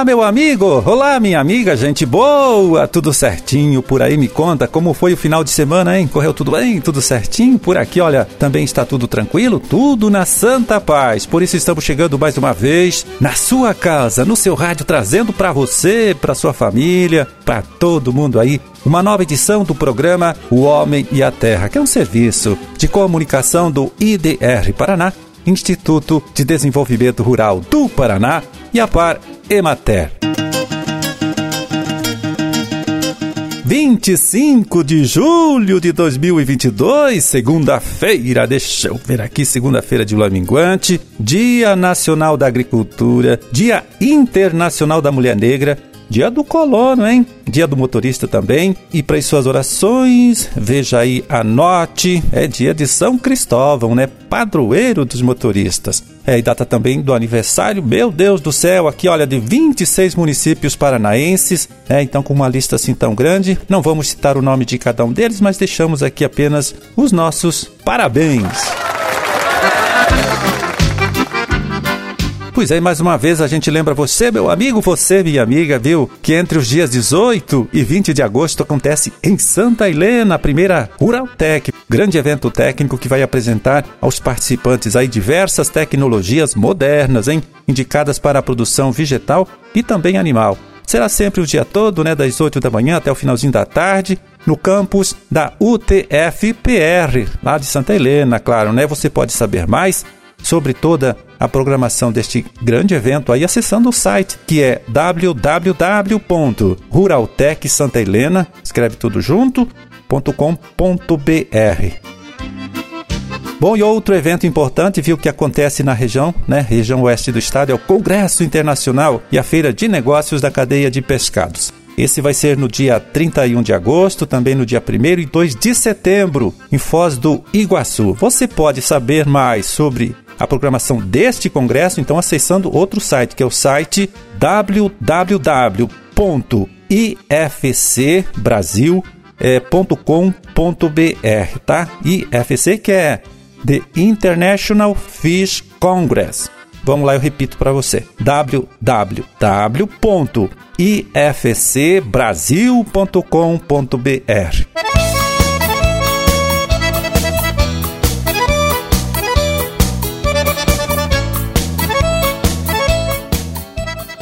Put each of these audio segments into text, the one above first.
Olá, meu amigo! Olá, minha amiga, gente boa! Tudo certinho por aí? Me conta como foi o final de semana, hein? Correu tudo bem? Tudo certinho? Por aqui, olha, também está tudo tranquilo? Tudo na santa paz. Por isso estamos chegando mais uma vez na sua casa, no seu rádio, trazendo para você, para sua família, para todo mundo aí, uma nova edição do programa O Homem e a Terra, que é um serviço de comunicação do IDR Paraná Instituto de Desenvolvimento Rural do Paraná e a Par Emater. 25 de julho de 2022, segunda-feira, deixa eu ver aqui, segunda-feira de lua minguante, Dia Nacional da Agricultura, Dia Internacional da Mulher Negra, Dia do colono, hein? Dia do motorista também. E para as suas orações, veja aí, anote, é dia de São Cristóvão, né? Padroeiro dos motoristas. É, e data também do aniversário, meu Deus do céu, aqui olha, de 26 municípios paranaenses. É, então, com uma lista assim tão grande, não vamos citar o nome de cada um deles, mas deixamos aqui apenas os nossos parabéns. Pois é, mais uma vez a gente lembra você, meu amigo, você, minha amiga, viu? Que entre os dias 18 e 20 de agosto acontece em Santa Helena a primeira Ruraltec, grande evento técnico que vai apresentar aos participantes aí diversas tecnologias modernas, hein? Indicadas para a produção vegetal e também animal. Será sempre o dia todo, né, das 8 da manhã até o finalzinho da tarde, no campus da UTFPR, lá de Santa Helena, claro, né? Você pode saber mais sobre toda a programação deste grande evento aí acessando o site que é www.ruraltecsantahelena, escreve tudo junto, .com.br. Bom, e outro evento importante, viu, que acontece na região, né, região oeste do estado, é o Congresso Internacional e a Feira de Negócios da Cadeia de Pescados. Esse vai ser no dia 31 de agosto, também no dia 1 e 2 de setembro, em Foz do Iguaçu. Você pode saber mais sobre a programação deste congresso, então acessando outro site, que é o site www.ifcbrasil.com.br, tá? IFC que é The International Fish Congress. Vamos lá, eu repito para você: www.ifcbrasil.com.br.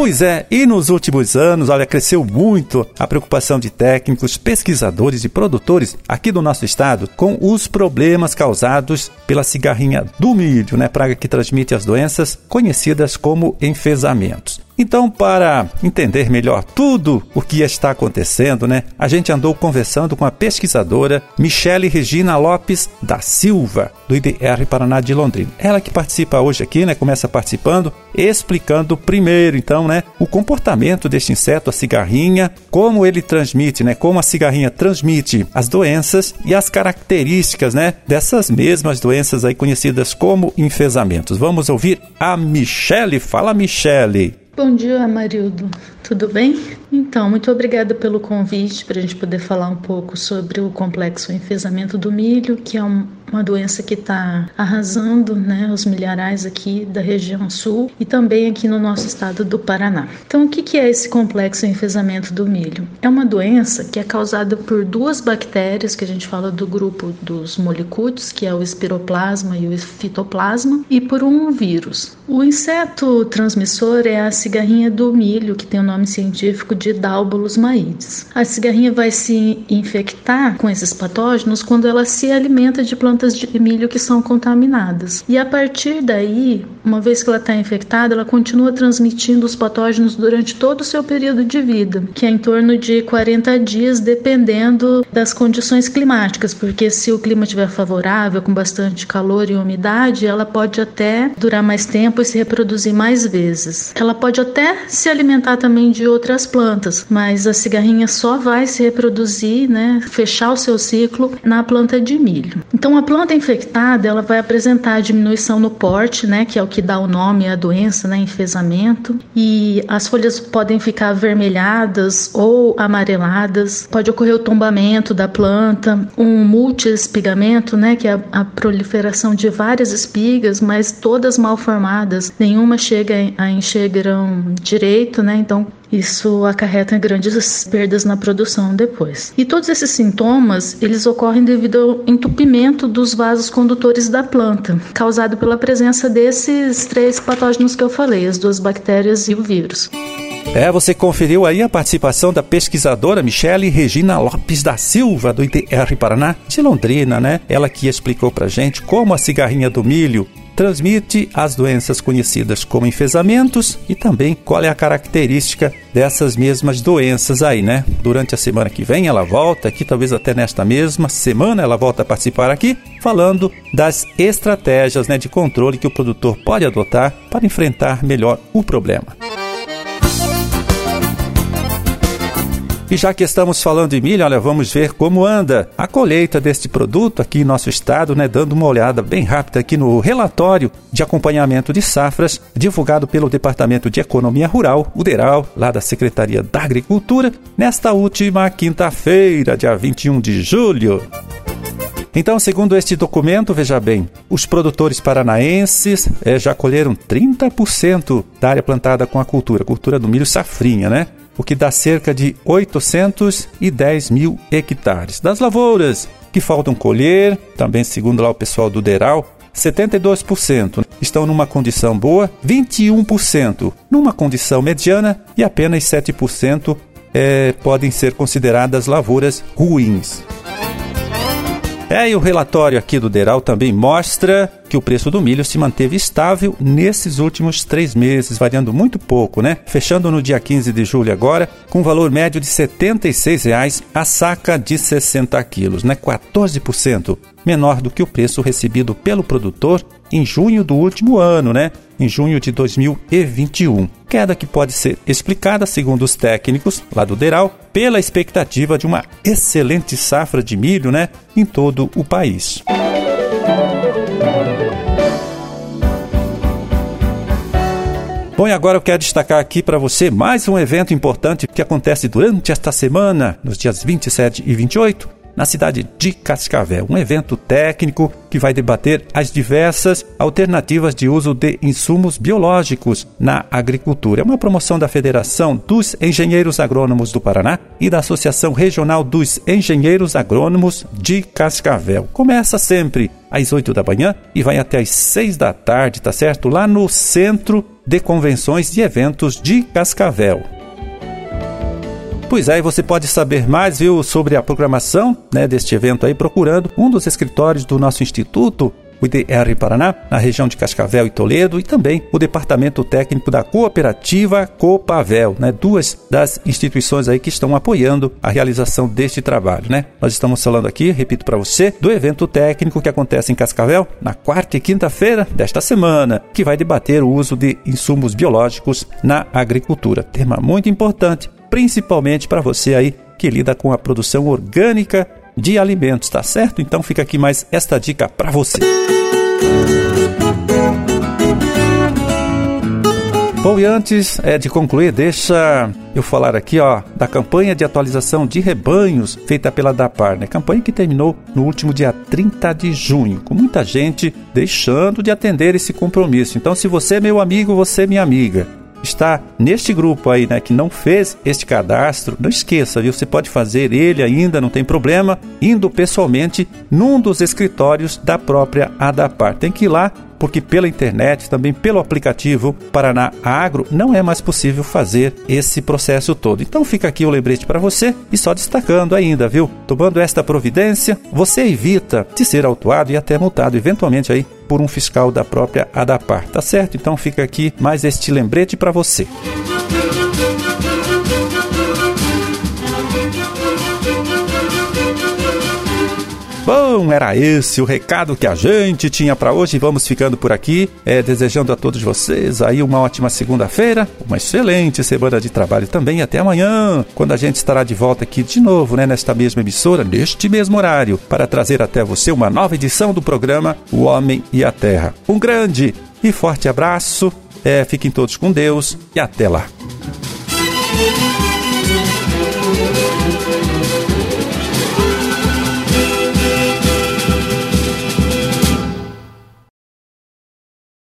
Pois é, e nos últimos anos, olha, cresceu muito a preocupação de técnicos, pesquisadores e produtores aqui do nosso estado com os problemas causados pela cigarrinha do milho, né? Praga que transmite as doenças conhecidas como enfesamentos. Então, para entender melhor tudo o que está acontecendo, né, a gente andou conversando com a pesquisadora Michele Regina Lopes da Silva, do IDR Paraná de Londrina. Ela que participa hoje aqui, né, começa participando, explicando primeiro, então, né, o comportamento deste inseto, a cigarrinha, como ele transmite, né, como a cigarrinha transmite as doenças e as características, né, dessas mesmas doenças aí conhecidas como enfesamentos. Vamos ouvir a Michele. Fala, Michele. Bom dia, Marildo. Tudo bem? Então, muito obrigada pelo convite para a gente poder falar um pouco sobre o complexo enfesamento do milho, que é um, uma doença que está arrasando né, os milharais aqui da região sul e também aqui no nosso estado do Paraná. Então, o que, que é esse complexo enfesamento do milho? É uma doença que é causada por duas bactérias, que a gente fala do grupo dos molicútios, que é o espiroplasma e o fitoplasma, e por um vírus. O inseto transmissor é a cigarrinha do milho, que tem o nome científico de Dalbolus maides. A cigarrinha vai se infectar com esses patógenos quando ela se alimenta de plantas de milho que são contaminadas. E a partir daí, uma vez que ela está infectada, ela continua transmitindo os patógenos durante todo o seu período de vida, que é em torno de 40 dias, dependendo das condições climáticas, porque se o clima estiver favorável, com bastante calor e umidade, ela pode até durar mais tempo e se reproduzir mais vezes. Ela pode até se alimentar também de outras plantas, mas a cigarrinha só vai se reproduzir, né, fechar o seu ciclo na planta de milho. Então a planta infectada, ela vai apresentar diminuição no porte, né, que é o que dá o nome à doença, né, enfesamento, e as folhas podem ficar avermelhadas ou amareladas. Pode ocorrer o tombamento da planta, um multiespigamento, né, que é a, proliferação de várias espigas, mas todas mal formadas, nenhuma chega a encher grão direito, né? Então isso acarreta grandes perdas na produção depois. E todos esses sintomas, eles ocorrem devido ao entupimento dos vasos condutores da planta, causado pela presença desses três patógenos que eu falei, as duas bactérias e o vírus. É, você conferiu aí a participação da pesquisadora Michele Regina Lopes da Silva, do IDR Paraná, de Londrina, né? Ela que explicou pra gente como a cigarrinha do milho transmite as doenças conhecidas como enfesamentos e também qual é a característica dessas mesmas doenças aí, né? Durante a semana que vem ela volta aqui, talvez até nesta mesma semana ela volta a participar aqui, falando das estratégias né, de controle que o produtor pode adotar para enfrentar melhor o problema. E já que estamos falando de milho, olha, vamos ver como anda a colheita deste produto aqui em nosso estado, né? Dando uma olhada bem rápida aqui no relatório de acompanhamento de safras divulgado pelo Departamento de Economia Rural, o DERAL, lá da Secretaria da Agricultura, nesta última quinta-feira, dia 21 de julho. Então, segundo este documento, veja bem, os produtores paranaenses é, já colheram 30% da área plantada com a cultura, cultura do milho safrinha, né? O que dá cerca de 810 mil hectares. Das lavouras que faltam colher, também segundo lá o pessoal do Deral, 72% estão numa condição boa, 21% numa condição mediana e apenas 7% é, podem ser consideradas lavouras ruins. É, e o relatório aqui do Deral também mostra que o preço do milho se manteve estável nesses últimos três meses, variando muito pouco, né? Fechando no dia 15 de julho agora, com valor médio de R$ 76,00 a saca de 60 quilos, né? 14% menor do que o preço recebido pelo produtor em junho do último ano, né? Em junho de 2021. Queda que pode ser explicada, segundo os técnicos lá do Deral, pela expectativa de uma excelente safra de milho, né? Em todo o país. Bom, e agora eu quero destacar aqui para você mais um evento importante que acontece durante esta semana, nos dias 27 e 28, na cidade de Cascavel, um evento técnico que vai debater as diversas alternativas de uso de insumos biológicos na agricultura. É uma promoção da Federação dos Engenheiros Agrônomos do Paraná e da Associação Regional dos Engenheiros Agrônomos de Cascavel. Começa sempre às 8 da manhã e vai até às 6 da tarde, tá certo? Lá no Centro de Convenções e Eventos de Cascavel. Pois é, você pode saber mais, viu, sobre a programação né, deste evento aí, procurando um dos escritórios do nosso instituto o IDR Paraná, na região de Cascavel e Toledo, e também o Departamento Técnico da Cooperativa Copavel, né? Duas das instituições aí que estão apoiando a realização deste trabalho, né? Nós estamos falando aqui, repito para você, do evento técnico que acontece em Cascavel na quarta e quinta-feira desta semana, que vai debater o uso de insumos biológicos na agricultura. Tema muito importante principalmente para você aí que lida com a produção orgânica de alimentos, tá certo? Então fica aqui mais esta dica para você. Bom, e antes é, de concluir, deixa eu falar aqui ó, da campanha de atualização de rebanhos feita pela DAPAR, né? Campanha que terminou no último dia 30 de junho, com muita gente deixando de atender esse compromisso. Então, se você é meu amigo, você é minha amiga, está neste grupo aí, né, que não fez este cadastro, não esqueça, viu? Você pode fazer ele ainda, não tem problema, indo pessoalmente num dos escritórios da própria Adapar. Tem que ir lá porque pela internet, também pelo aplicativo Paraná Agro, não é mais possível fazer esse processo todo. Então fica aqui o lembrete para você e só destacando ainda, viu? Tomando esta providência, você evita de ser autuado e até multado eventualmente aí por um fiscal da própria ADAPAR, tá certo? Então fica aqui mais este lembrete para você. Bom, era esse o recado que a gente tinha para hoje. Vamos ficando por aqui, é, desejando a todos vocês aí uma ótima segunda-feira, uma excelente semana de trabalho também. Até amanhã, quando a gente estará de volta aqui de novo, né, nesta mesma emissora, neste mesmo horário, para trazer até você uma nova edição do programa O Homem e a Terra. Um grande e forte abraço, é, fiquem todos com Deus e até lá.